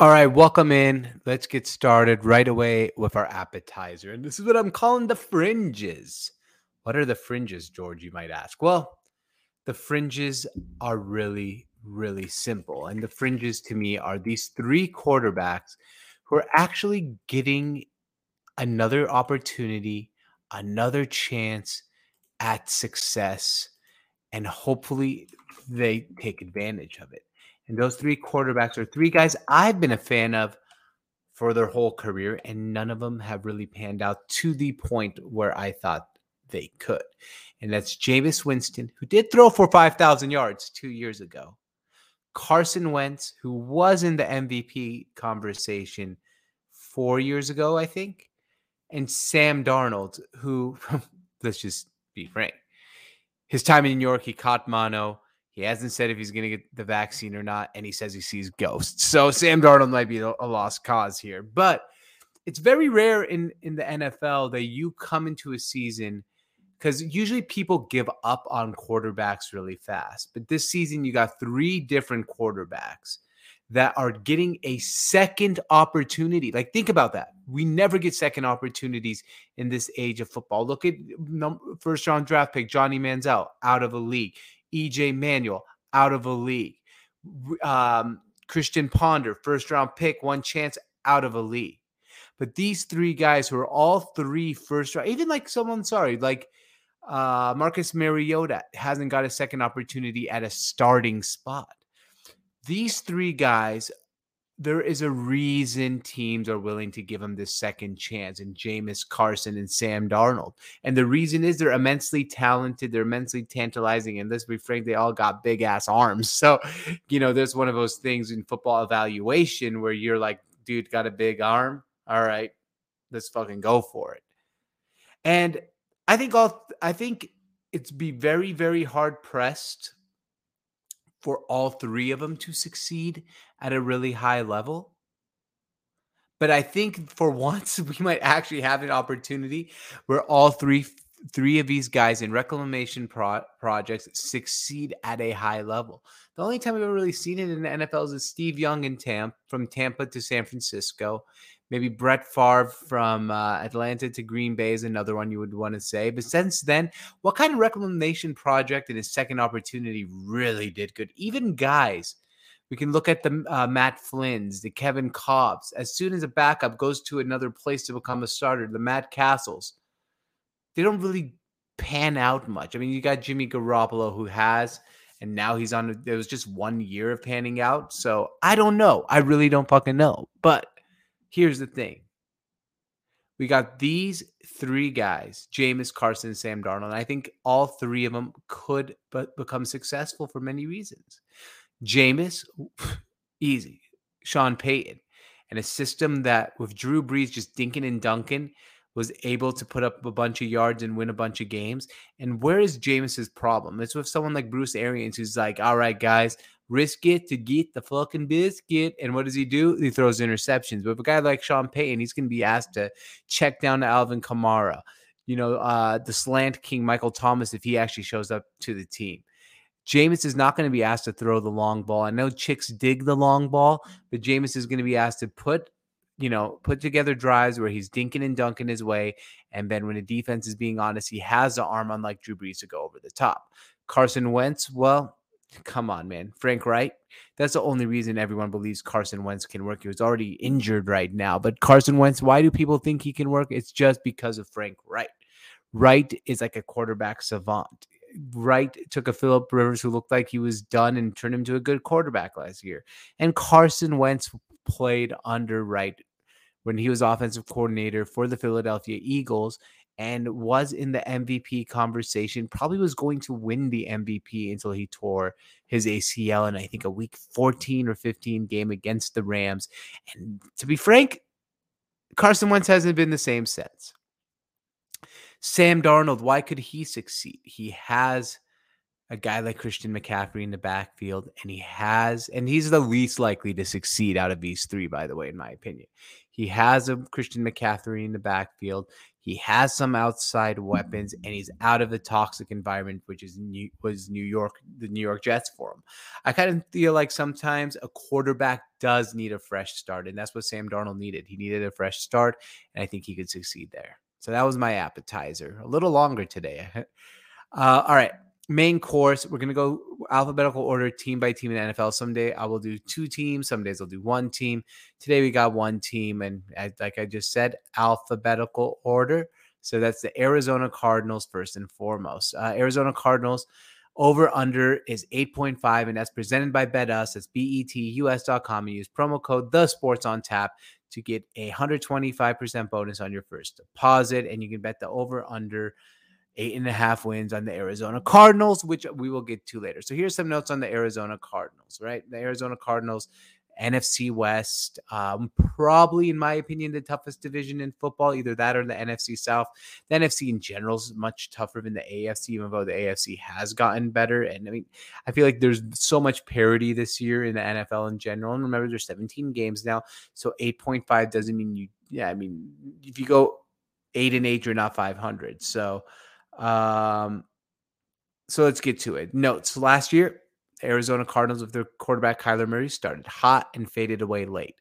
All right, welcome in. Let's get started right away with our appetizer. And this is what I'm calling the fringes. What are the fringes, George? You might ask. Well, the fringes are really, really simple. And the fringes to me are these three quarterbacks who are actually getting another opportunity, another chance at success, and hopefully they take advantage of it. And those three quarterbacks are three guys I've been a fan of for their whole career, and none of them have really panned out to the point where I thought they could. And that's Jameis Winston, who did throw for 5,000 yards two years ago. Carson Wentz, who was in the MVP conversation four years ago, I think. And Sam Darnold, who, let's just be frank, his time in New York, he caught mono. He hasn't said if he's going to get the vaccine or not, and he says he sees ghosts. So Sam Darnold might be a lost cause here, but it's very rare in in the NFL that you come into a season because usually people give up on quarterbacks really fast. But this season, you got three different quarterbacks that are getting a second opportunity. Like, think about that. We never get second opportunities in this age of football. Look at first round draft pick Johnny Manziel out of a league. EJ Manuel out of a league. Um, Christian Ponder, first round pick, one chance out of a league. But these three guys who are all three first round, even like someone, sorry, like uh, Marcus Mariota hasn't got a second opportunity at a starting spot. These three guys there is a reason teams are willing to give him this second chance and Jameis Carson and Sam Darnold. And the reason is they're immensely talented, they're immensely tantalizing. And let's be frank, they all got big ass arms. So, you know, there's one of those things in football evaluation where you're like, dude, got a big arm. All right, let's fucking go for it. And I think all I think it's be very, very hard pressed for all three of them to succeed at a really high level. But I think for once we might actually have an opportunity where all three three of these guys in reclamation pro- projects succeed at a high level. The only time I've ever really seen it in the NFL is Steve Young in Tampa, from Tampa to San Francisco, Maybe Brett Favre from uh, Atlanta to Green Bay is another one you would want to say. But since then, what kind of reclamation project in his second opportunity really did good? Even guys, we can look at the uh, Matt Flynn's, the Kevin Kolbs. As soon as a backup goes to another place to become a starter, the Matt Cassels, they don't really pan out much. I mean, you got Jimmy Garoppolo who has, and now he's on. There was just one year of panning out. So I don't know. I really don't fucking know. But here's the thing. We got these three guys, Jameis, Carson, Sam Darnold. And I think all three of them could but become successful for many reasons. Jameis, easy. Sean Payton, and a system that with Drew Brees just dinking and dunking was able to put up a bunch of yards and win a bunch of games. And where is Jameis's problem? It's with someone like Bruce Arians, who's like, all right, guys, risk it to get the fucking biscuit. And what does he do? He throws interceptions. But a guy like Sean Payton, he's going to be asked to check down to Alvin Kamara, you know, uh, the slant king Michael Thomas if he actually shows up to the team. Jameis is not going to be asked to throw the long ball. I know chicks dig the long ball, but Jameis is going to be asked to put, you know, put together drives where he's dinking and dunking his way. And then when the defense is being honest, he has the arm, unlike Drew Brees, to go over the top. Carson Wentz, well, Come on, man. Frank Reich, that's the only reason everyone believes Carson Wentz can work. He was already injured right now. But Carson Wentz, why do people think he can work? It's just because of Frank Reich. Reich is like a quarterback savant. Reich took a Philip Rivers who looked like he was done and turned him to a good quarterback last year. And Carson Wentz played under Reich when he was offensive coordinator for the Philadelphia Eagles and was in the MVP conversation. Probably was going to win the MVP until he tore his ACL in I think a week 14 or 15 game against the Rams. And to be frank, Carson Wentz hasn't been the same since. Sam Darnold, why could he succeed? He has a guy like Christian McCaffrey in the backfield, and he has, and he's the least likely to succeed out of these three, by the way, in my opinion. He has a Christian McCaffrey in the backfield. He has some outside weapons, and he's out of the toxic environment, which is New, was New York, the New York Jets for him. I kind of feel like sometimes a quarterback does need a fresh start, and that's what Sam Darnold needed. He needed a fresh start, and I think he could succeed there. So that was my appetizer. A little longer today. Uh, all right main course. We're gonna go alphabetical order, team by team in the NFL. Someday I will do two teams. Some days I'll do one team. Today we got one team, and like I just said, alphabetical order. So that's the Arizona Cardinals first and foremost. Uh, Arizona Cardinals over under is 8.5, and that's presented by BetUs. That's betus.com and use promo code the sports on tap to get a 125% bonus on your first deposit. And you can bet the over under eight and a half wins on the Arizona Cardinals, which we will get to later. So here's some notes on the Arizona Cardinals, right? The Arizona Cardinals, NFC West, um, probably, in my opinion, the toughest division in football, either that or the NFC South. The NFC in general is much tougher than the AFC, even though the AFC has gotten better. And I mean, I feel like there's so much parity this year in the NFL in general. And remember, there's 17 games now. So 8.5 doesn't mean you, yeah, I mean, if you go eight and eight, you're not 500. So, um, so let's get to it. Notes last year, Arizona Cardinals with their quarterback Kyler Murray started hot and faded away late.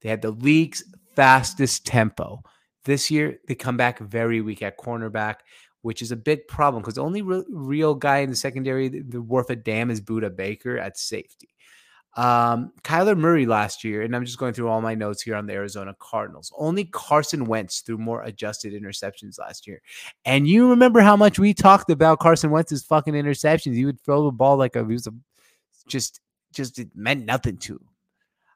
They had the league's fastest tempo. This year, they come back very weak at cornerback, which is a big problem because the only re- real guy in the secondary the worth a damn is Budda Baker at safety. Um, Kyler Murray last year, and I'm just going through all my notes here on the Arizona Cardinals. Only Carson Wentz threw more adjusted interceptions last year. And you remember how much we talked about Carson Wentz's fucking interceptions. He would throw the ball like a, he was a, just, just it meant nothing to him.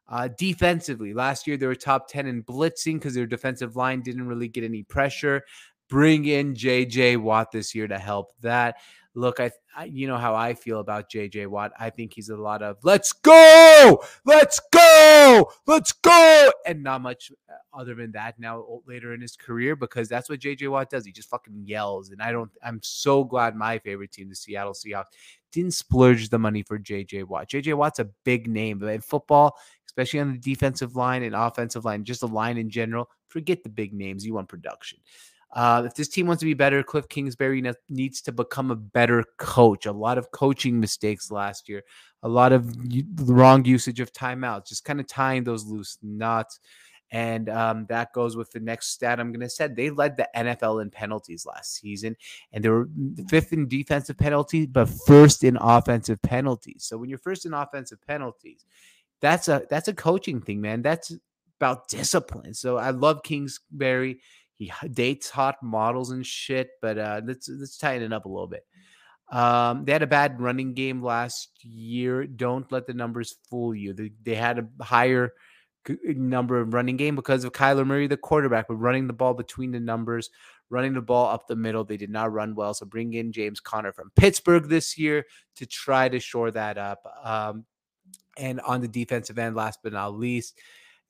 Uh, defensively, last year they were top 10 in blitzing because their defensive line didn't really get any pressure. Bring in JJ Watt this year to help that look, I, I, you know how I feel about JJ Watt. I think he's a lot of let's go, let's go, let's go, and not much uh, other than that now later in his career because that's what JJ Watt does. He just fucking yells, and I don't. I'm so glad my favorite team, the Seattle Seahawks, didn't splurge the money for JJ Watt. JJ Watt's a big name, in football, especially on the defensive line and offensive line, just a line in general, forget the big names. You want production. Uh, if this team wants to be better, Cliff Kingsbury needs to become a better coach. A lot of coaching mistakes last year, a lot of wrong usage of timeouts, just kind of tying those loose knots. And um, that goes with the next stat I'm going to say. They led the NFL in penalties last season, and they were fifth in defensive penalties, but first in offensive penalties. So when you're first in offensive penalties, that's a that's a coaching thing, man. That's about discipline. So I love Kingsbury. He dates hot models and shit, but uh, let's let's tighten it up a little bit. Um, they had a bad running game last year. Don't let the numbers fool you. They, they had a higher number of running game because of Kyler Murray, the quarterback, but running the ball between the numbers, running the ball up the middle. They did not run well. So bring in James Conner from Pittsburgh this year to try to shore that up. Um, and on the defensive end, last but not least,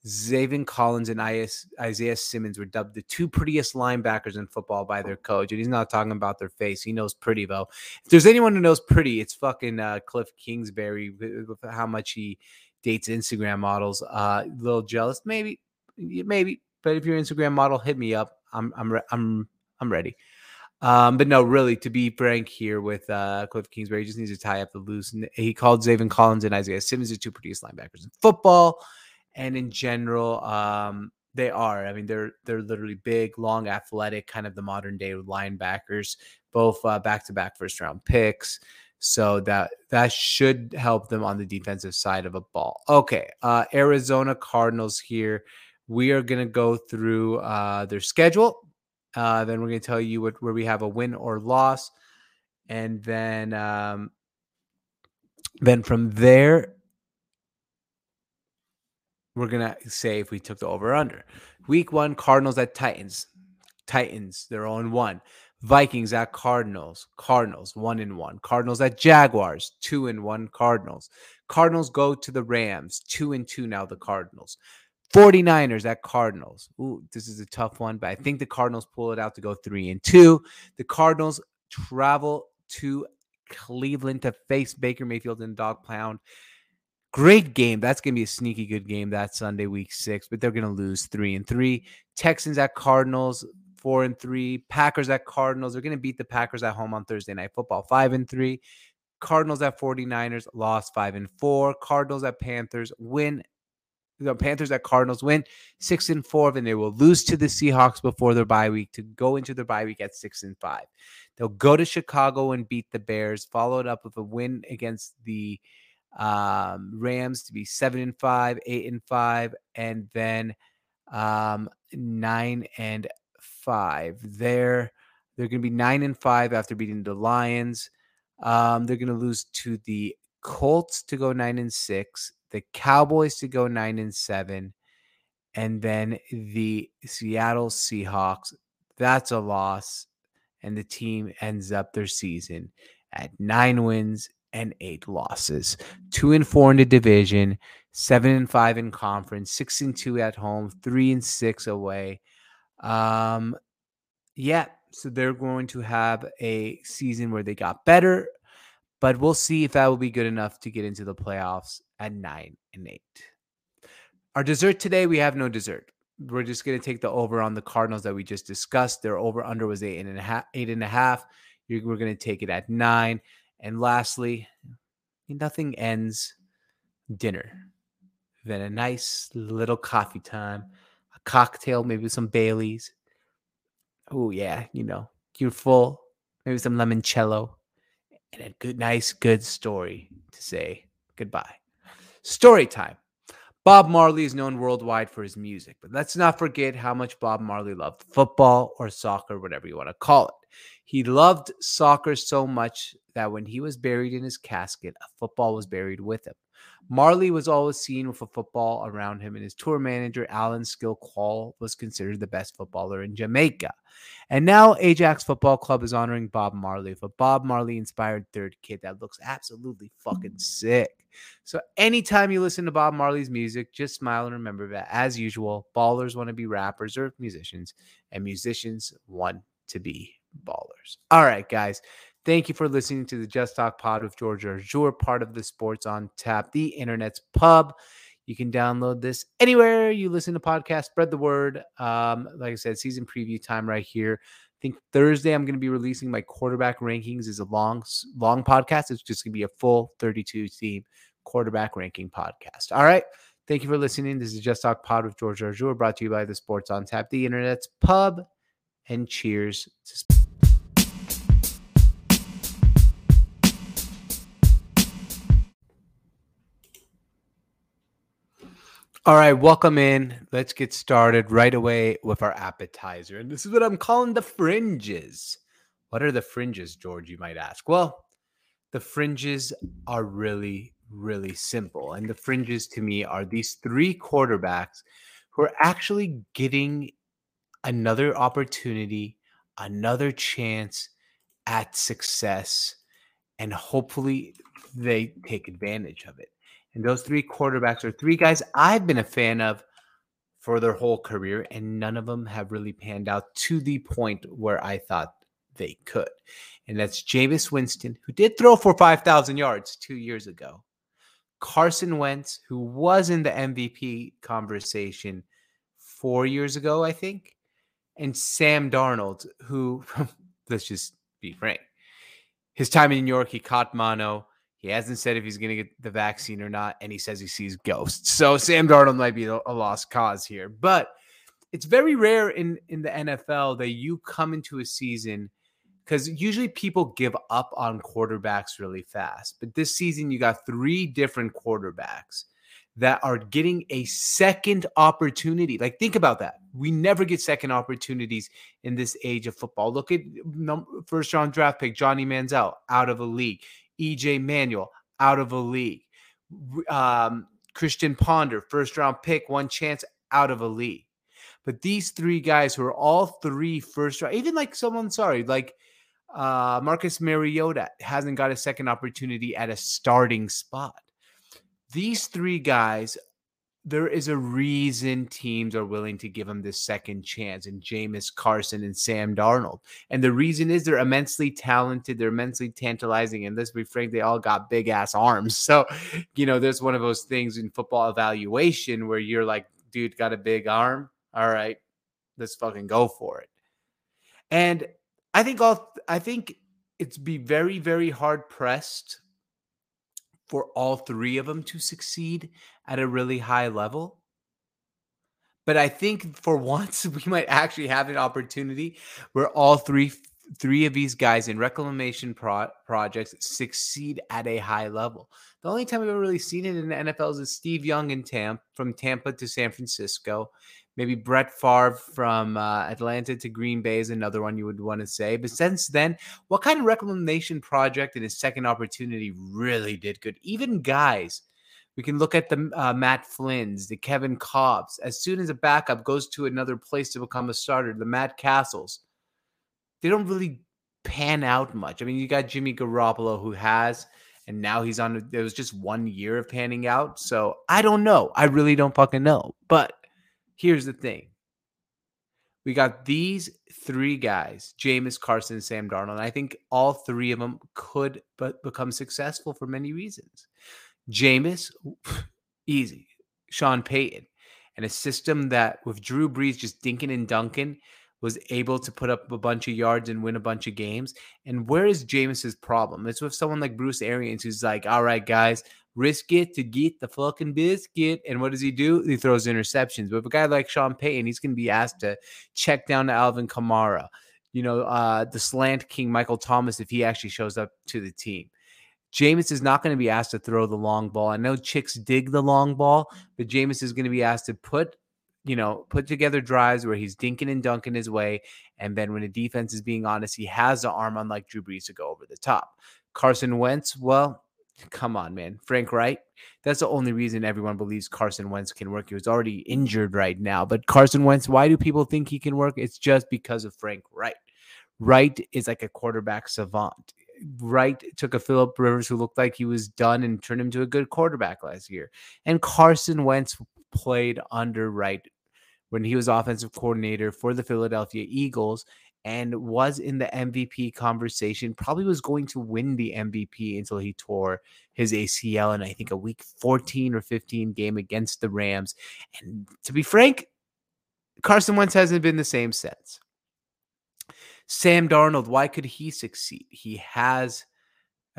Zaven Collins and Isaiah Simmons were dubbed the two prettiest linebackers in football by their coach. And he's not talking about their face. He knows pretty, though. If there's anyone who knows pretty, it's fucking uh, Cliff Kingsbury, with how much he dates Instagram models. Uh, a little jealous, maybe, maybe. But if you're an Instagram model, hit me up. I'm, I'm, re- I'm, I'm ready. Um, but no, really, to be frank here with uh, Cliff Kingsbury, he just needs to tie up the loose. He called Zaven Collins and Isaiah Simmons the two prettiest linebackers in football and in general, um, they are. I mean, they're they're literally big, long, athletic, kind of the modern day linebackers, both back to back first round picks. So that that should help them on the defensive side of a ball. Okay, uh, Arizona Cardinals here. We are going to go through uh, their schedule. Uh, then we're going to tell you what, where we have a win or loss, and then um, then from there we're gonna say if we took the over under. Week one, Cardinals at Titans. Titans, they're on one. Vikings at Cardinals. Cardinals, one and one. Cardinals at Jaguars, two and one. Cardinals. Cardinals go to the Rams, two and two now. The Cardinals. 49ers at Cardinals. Ooh, this is a tough one, but I think the Cardinals pull it out to go three and two. The Cardinals travel to Cleveland to face Baker Mayfield and Dog Pound. Great game. That's going to be a sneaky good game that Sunday, week six, but they're going to lose three and three. Texans at Cardinals. four and three. Packers at Cardinals. They're going to beat the Packers at home on Thursday Night Football, five and three. Cardinals at 49ers, lost five and four. Cardinals at Panthers, win. The Panthers at Cardinals win six and four, and they will lose to the Seahawks before their bye week to go into their bye week at six and five. They'll go to Chicago and beat the Bears, followed up with a win against the um, Rams to be seven and five, eight and five, and then um, nine and five. They're they're going to be nine and five after beating the Lions. Um, they're going to lose to the Colts to go nine and six, the Cowboys to go nine and seven, and then the Seattle Seahawks. That's a loss, and the team ends up their season at nine wins and eight losses, two and four in the division, seven and five in conference, six and two at home, three and six away. Um, yeah, so they're going to have a season where they got better, but we'll see if that will be good enough to get into the playoffs at nine and eight. Our dessert today, we have no dessert. We're just going to take the over on the Cardinals that we just discussed. Their over under was eight and a half. Eight and a half. We're going to take it at nine. And lastly, nothing ends dinner than a nice little coffee time, a cocktail, maybe some Baileys. Oh yeah, you know, you're full, maybe some limoncello, and a good, nice, good story to say goodbye. Story time. Bob Marley is known worldwide for his music, but let's not forget how much Bob Marley loved football or soccer, whatever you want to call it. He loved soccer so much that when he was buried in his casket, a football was buried with him. Marley was always seen with a football around him, and his tour manager, Alan Skill Cole, was considered the best footballer in Jamaica. And now Ajax Football Club is honoring Bob Marley with a Bob Marley inspired third kit that looks absolutely fucking mm. sick. So anytime you listen to Bob Marley's music, just smile and remember that, as usual, ballers want to be rappers or musicians, and musicians want to be ballers. All right, guys. Thank you for listening to the Just Talk Pod with George Arjour, part of the Sports on Tap, the internet's pub. You can download this anywhere you listen to podcasts. Spread the word. Um, like I said, season preview time right here. I think Thursday I'm going to be releasing my quarterback rankings. is a long, long podcast. It's just going to be a full 32 team quarterback ranking podcast. All right. Thank you for listening. This is Just Talk Pod with George Arjour, brought to you by the Sports on Tap, the internet's pub. And cheers All right, welcome in. Let's get started right away with our appetizer. And this is what I'm calling the fringes. What are the fringes, George? You might ask. Well, the fringes are really, really simple. And the fringes to me are these three quarterbacks who are actually getting another opportunity, another chance at success. And hopefully they take advantage of it. And those three quarterbacks are three guys I've been a fan of for their whole career, and none of them have really panned out to the point where I thought they could. And that's Jameis Winston, who did throw for 5,000 yards two years ago. Carson Wentz, who was in the MVP conversation four years ago, I think. And Sam Darnold, who, let's just be frank, his time in New York, he caught mono. He hasn't said if he's going to get the vaccine or not, and he says he sees ghosts. So Sam Darnold might be a lost cause here, but it's very rare in in the NFL that you come into a season because usually people give up on quarterbacks really fast. But this season, you got three different quarterbacks that are getting a second opportunity. Like, think about that. We never get second opportunities in this age of football. Look at first round draft pick Johnny Manziel out of a league. EJ Manuel out of a league. Um, Christian Ponder, first round pick, one chance out of a league. But these three guys who are all three first round, even like someone, sorry, like uh, Marcus Mariota hasn't got a second opportunity at a starting spot. These three guys there is a reason teams are willing to give him this second chance and Jameis Carson and Sam Darnold. And the reason is they're immensely talented, they're immensely tantalizing, and let's be frank, they all got big ass arms. So, you know, there's one of those things in football evaluation where you're like, dude, got a big arm. All right, let's fucking go for it. And I think all I think it's be very, very hard pressed for all three of them to succeed at a really high level. But I think for once we might actually have an opportunity where all three three of these guys in reclamation pro- projects succeed at a high level. The only time we've ever really seen it in the NFL is Steve Young in Tampa, from Tampa to San Francisco. Maybe Brett Favre from uh, Atlanta to Green Bay is another one you would want to say. But since then, what kind of reclamation project in his second opportunity really did good? Even guys, we can look at the uh, Matt Flynn's, the Kevin Kolbs. As soon as a backup goes to another place to become a starter, the Matt Cassels, they don't really pan out much. I mean, you got Jimmy Garoppolo who has, and now he's on. There was just one year of panning out. So I don't know. I really don't fucking know. But here's the thing. We got these three guys, Jameis, Carson, Sam Darnold. I think all three of them could but become successful for many reasons. Jameis, easy. Sean Payton, and a system that with Drew Brees just dinking and dunking was able to put up a bunch of yards and win a bunch of games. And where is Jameis's problem? It's with someone like Bruce Arians, who's like, all right, guys, risk it to get the fucking biscuit. And what does he do? He throws interceptions. But a guy like Sean Payton, he's going to be asked to check down to Alvin Kamara, you know, uh, the slant king Michael Thomas, if he actually shows up to the team. Jameis is not going to be asked to throw the long ball. I know chicks dig the long ball, but Jameis is going to be asked to put you know, put together drives where he's dinking and dunking his way. And then when the defense is being honest, he has the arm, unlike Drew Brees, to go over the top. Carson Wentz, well, come on, man. Frank Reich, that's the only reason everyone believes Carson Wentz can work. He was already injured right now. But Carson Wentz, why do people think he can work? It's just because of Frank Reich. Reich is like a quarterback savant. Reich took a Philip Rivers who looked like he was done and turned him to a good quarterback last year. And Carson Wentz played under Reich when he was offensive coordinator for the Philadelphia Eagles and was in the MVP conversation. Probably was going to win the MVP until he tore his ACL in I think a week 14 or 15 game against the Rams. And to be frank, Carson Wentz hasn't been the same since. Sam Darnold, why could he succeed? He has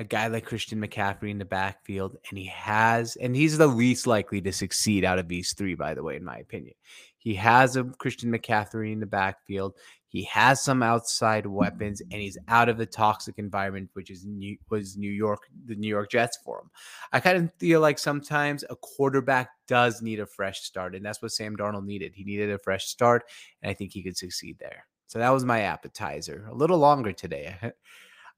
a guy like Christian McCaffrey in the backfield, and he has, and he's the least likely to succeed out of these three, by the way, in my opinion. He has a Christian McCaffrey in the backfield. He has some outside weapons, and he's out of the toxic environment, which is New, was New York, the New York Jets for him. I kind of feel like sometimes a quarterback does need a fresh start, and that's what Sam Darnold needed. He needed a fresh start, and I think he could succeed there. So that was my appetizer. A little longer today.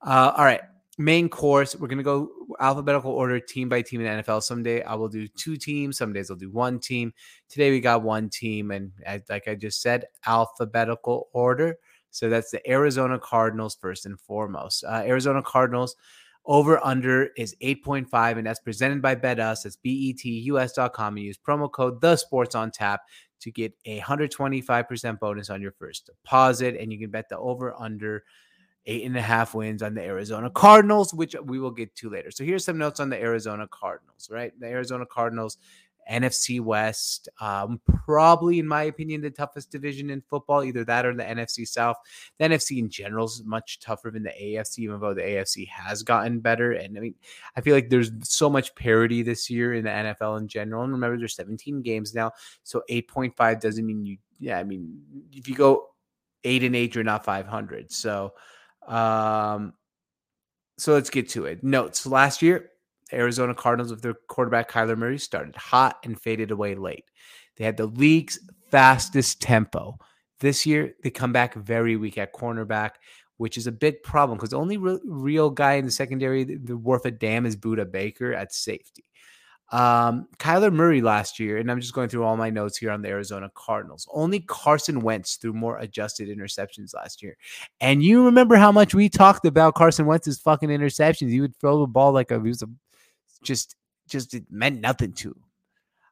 Uh, all right main course. We're gonna go alphabetical order, team by team in NFL. Someday I will do two teams. Some days I'll do one team. Today we got one team, and like I just said, alphabetical order. So that's the Arizona Cardinals first and foremost. Uh, Arizona Cardinals over under is 8.5, and that's presented by BetUs. That's betus.com. And use promo code the sports on tap to get a 125% bonus on your first deposit. And you can bet the over under eight and a half wins on the Arizona Cardinals, which we will get to later. So here's some notes on the Arizona Cardinals, right? The Arizona Cardinals, NFC West, um, probably, in my opinion, the toughest division in football, either that or the NFC South. The NFC in general is much tougher than the AFC, even though the AFC has gotten better. And I mean, I feel like there's so much parity this year in the NFL in general. And remember, there's 17 games now. So 8.5 doesn't mean you, yeah, I mean, if you go eight and eight, you're not 500. So, um, so let's get to it. Notes last year, Arizona Cardinals with their quarterback Kyler Murray started hot and faded away late. They had the league's fastest tempo. This year, they come back very weak at cornerback, which is a big problem because the only re- real guy in the secondary the worth a damn is Budda Baker at safety. Um, Kyler Murray last year, and I'm just going through all my notes here on the Arizona Cardinals. Only Carson Wentz threw more adjusted interceptions last year. And you remember how much we talked about Carson Wentz's fucking interceptions. He would throw the ball like a, he was a, just, just it meant nothing to him.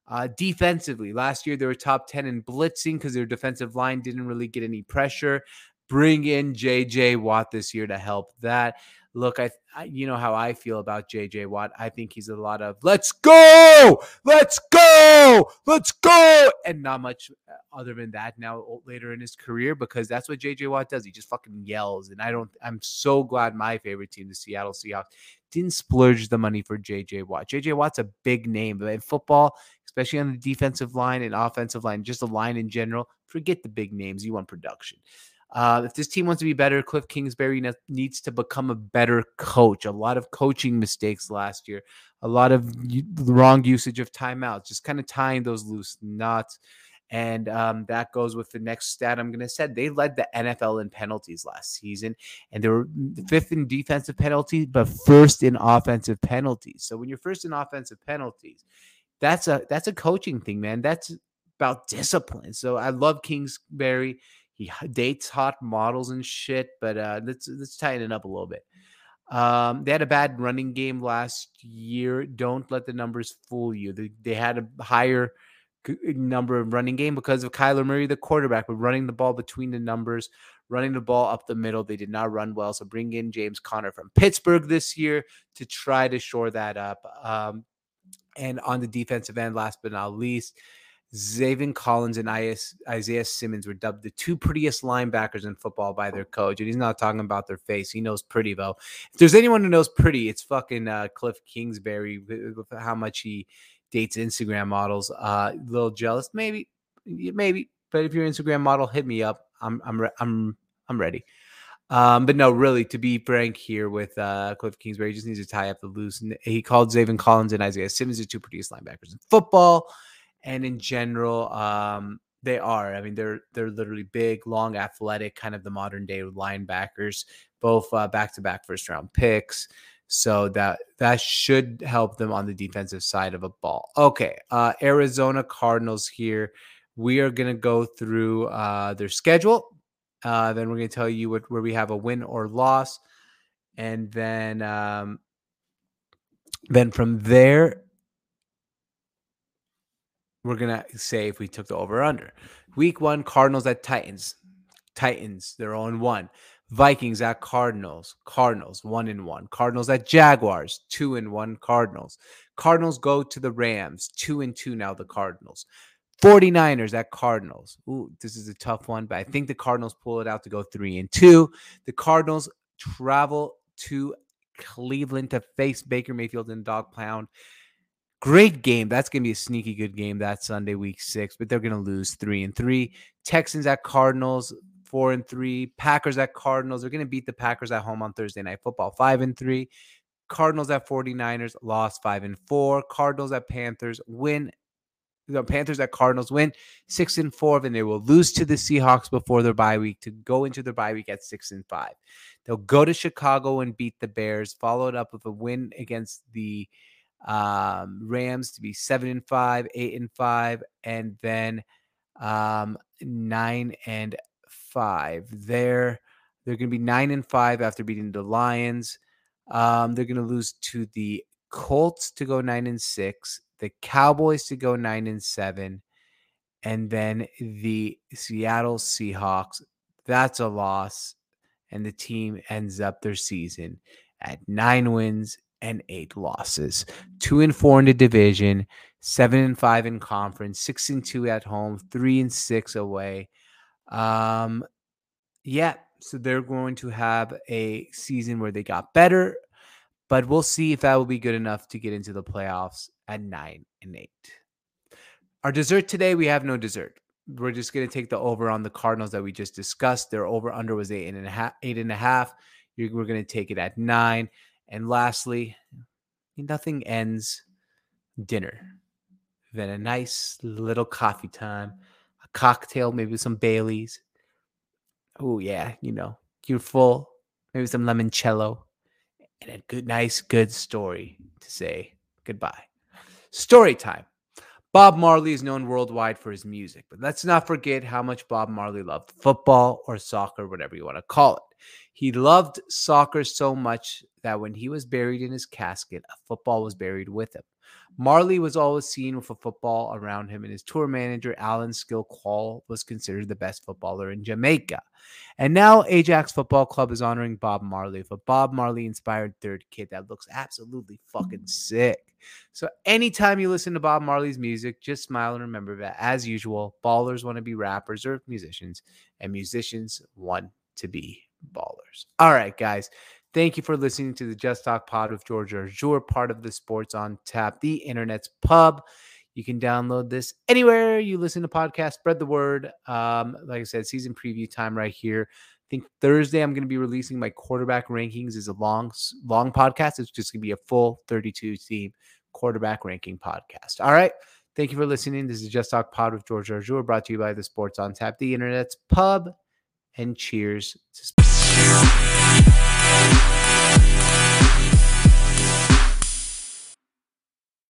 Uh, defensively, last year they were top 10 in blitzing because their defensive line didn't really get any pressure. Bring in JJ Watt this year to help that. Look, I, I, you know how I feel about JJ Watt. I think he's a lot of let's go, let's go, let's go, and not much uh, other than that now later in his career because that's what JJ Watt does. He just fucking yells, and I don't. I'm so glad my favorite team, the Seattle Seahawks, didn't splurge the money for JJ Watt. JJ Watt's a big name, but in football, especially on the defensive line and offensive line, just a line in general, forget the big names. You want production. Uh, if this team wants to be better, Cliff Kingsbury ne- needs to become a better coach. A lot of coaching mistakes last year, a lot of u- wrong usage of timeouts, just kind of tying those loose knots. And um, that goes with the next stat I'm going to say. They led the NFL in penalties last season, and they were fifth in defensive penalties, but first in offensive penalties. So when you're first in offensive penalties, that's a that's a coaching thing, man. That's about discipline. So I love Kingsbury. He dates hot models and shit, but uh, let's let's tighten it up a little bit. Um, they had a bad running game last year. Don't let the numbers fool you. They, they had a higher number of running game because of Kyler Murray, the quarterback, but running the ball between the numbers, running the ball up the middle. They did not run well. So bring in James Conner from Pittsburgh this year to try to shore that up. Um, and on the defensive end, last but not least, Zaven Collins and Isaiah Simmons were dubbed the two prettiest linebackers in football by their coach. And he's not talking about their face. He knows pretty, though. If there's anyone who knows pretty, it's fucking uh, Cliff Kingsbury with how much he dates Instagram models. Uh, a little jealous, maybe, maybe. But if you're an Instagram model, hit me up. I'm, I'm, re- I'm, I'm ready. Um, but no, really, to be frank here with uh, Cliff Kingsbury, he just needs to tie up the loose. He called Zaven Collins and Isaiah Simmons the two prettiest linebackers in football and in general, um, they are. I mean, they're they're literally big, long, athletic, kind of the modern day linebackers, both back to back first round picks. So that that should help them on the defensive side of a ball. Okay, uh, Arizona Cardinals here. We are gonna go through uh, their schedule. Uh, then we're gonna tell you what where we have a win or loss, and then um, then from there we're gonna say if we took the over under. Week one, Cardinals at Titans. Titans, they're on one. Vikings at Cardinals. Cardinals, one and one. Cardinals at Jaguars, two and one. Cardinals. Cardinals go to the Rams, two and two now. The Cardinals. 49ers at Cardinals. Ooh, this is a tough one, but I think the Cardinals pull it out to go three and two. The Cardinals travel to Cleveland to face Baker Mayfield and Dog Pound. Great game. That's going to be a sneaky good game that Sunday, week six, but they're going to lose three and three. Texans at Cardinals, four and three. Packers at Cardinals. They're going to beat the Packers at home on Thursday Night Football, five and three. Cardinals at 49ers, lost five and four. Cardinals at Panthers, win. The Panthers at Cardinals win six and four, and they will lose to the Seahawks before their bye week to go into their bye week at six and five. They'll go to Chicago and beat the Bears, followed up with a win against the um, Rams to be seven and five, eight and five, and then um, nine and five. They're they're going to be nine and five after beating the Lions. Um, they're going to lose to the Colts to go nine and six, the Cowboys to go nine and seven, and then the Seattle Seahawks. That's a loss, and the team ends up their season at nine wins and eight losses. Two and four in the division, seven and five in conference, six and two at home, three and six away. Um, yeah, so they're going to have a season where they got better, but we'll see if that will be good enough to get into the playoffs at nine and eight. Our dessert today, we have no dessert. We're just going to take the over on the Cardinals that we just discussed. Their over under was eight and a half. Eight and a half. We're going to take it at nine. And lastly, nothing ends dinner than a nice little coffee time, a cocktail, maybe some Baileys. Oh, yeah, you know, you're full, maybe some limoncello, and a good, nice, good story to say goodbye. Story time. Bob Marley is known worldwide for his music, but let's not forget how much Bob Marley loved football or soccer, whatever you want to call it. He loved soccer so much that when he was buried in his casket, a football was buried with him. Marley was always seen with a football around him, and his tour manager, Alan Skill Cole, was considered the best footballer in Jamaica. And now Ajax Football Club is honoring Bob Marley with a Bob Marley inspired third kit that looks absolutely fucking sick. So anytime you listen to Bob Marley's music, just smile and remember that, as usual, ballers want to be rappers or musicians, and musicians want to be ballers. All right, guys. Thank you for listening to the Just Talk Pod with George Arjour, part of the Sports on Tap, the internet's pub. You can download this anywhere you listen to podcasts. Spread the word. Um, like I said, season preview time right here. I think Thursday I'm going to be releasing my quarterback rankings. is a long, long podcast. It's just going to be a full 32 team quarterback ranking podcast. All right. Thank you for listening. This is Just Talk Pod with George Arjour, brought to you by the Sports on Tap, the internet's pub. And cheers.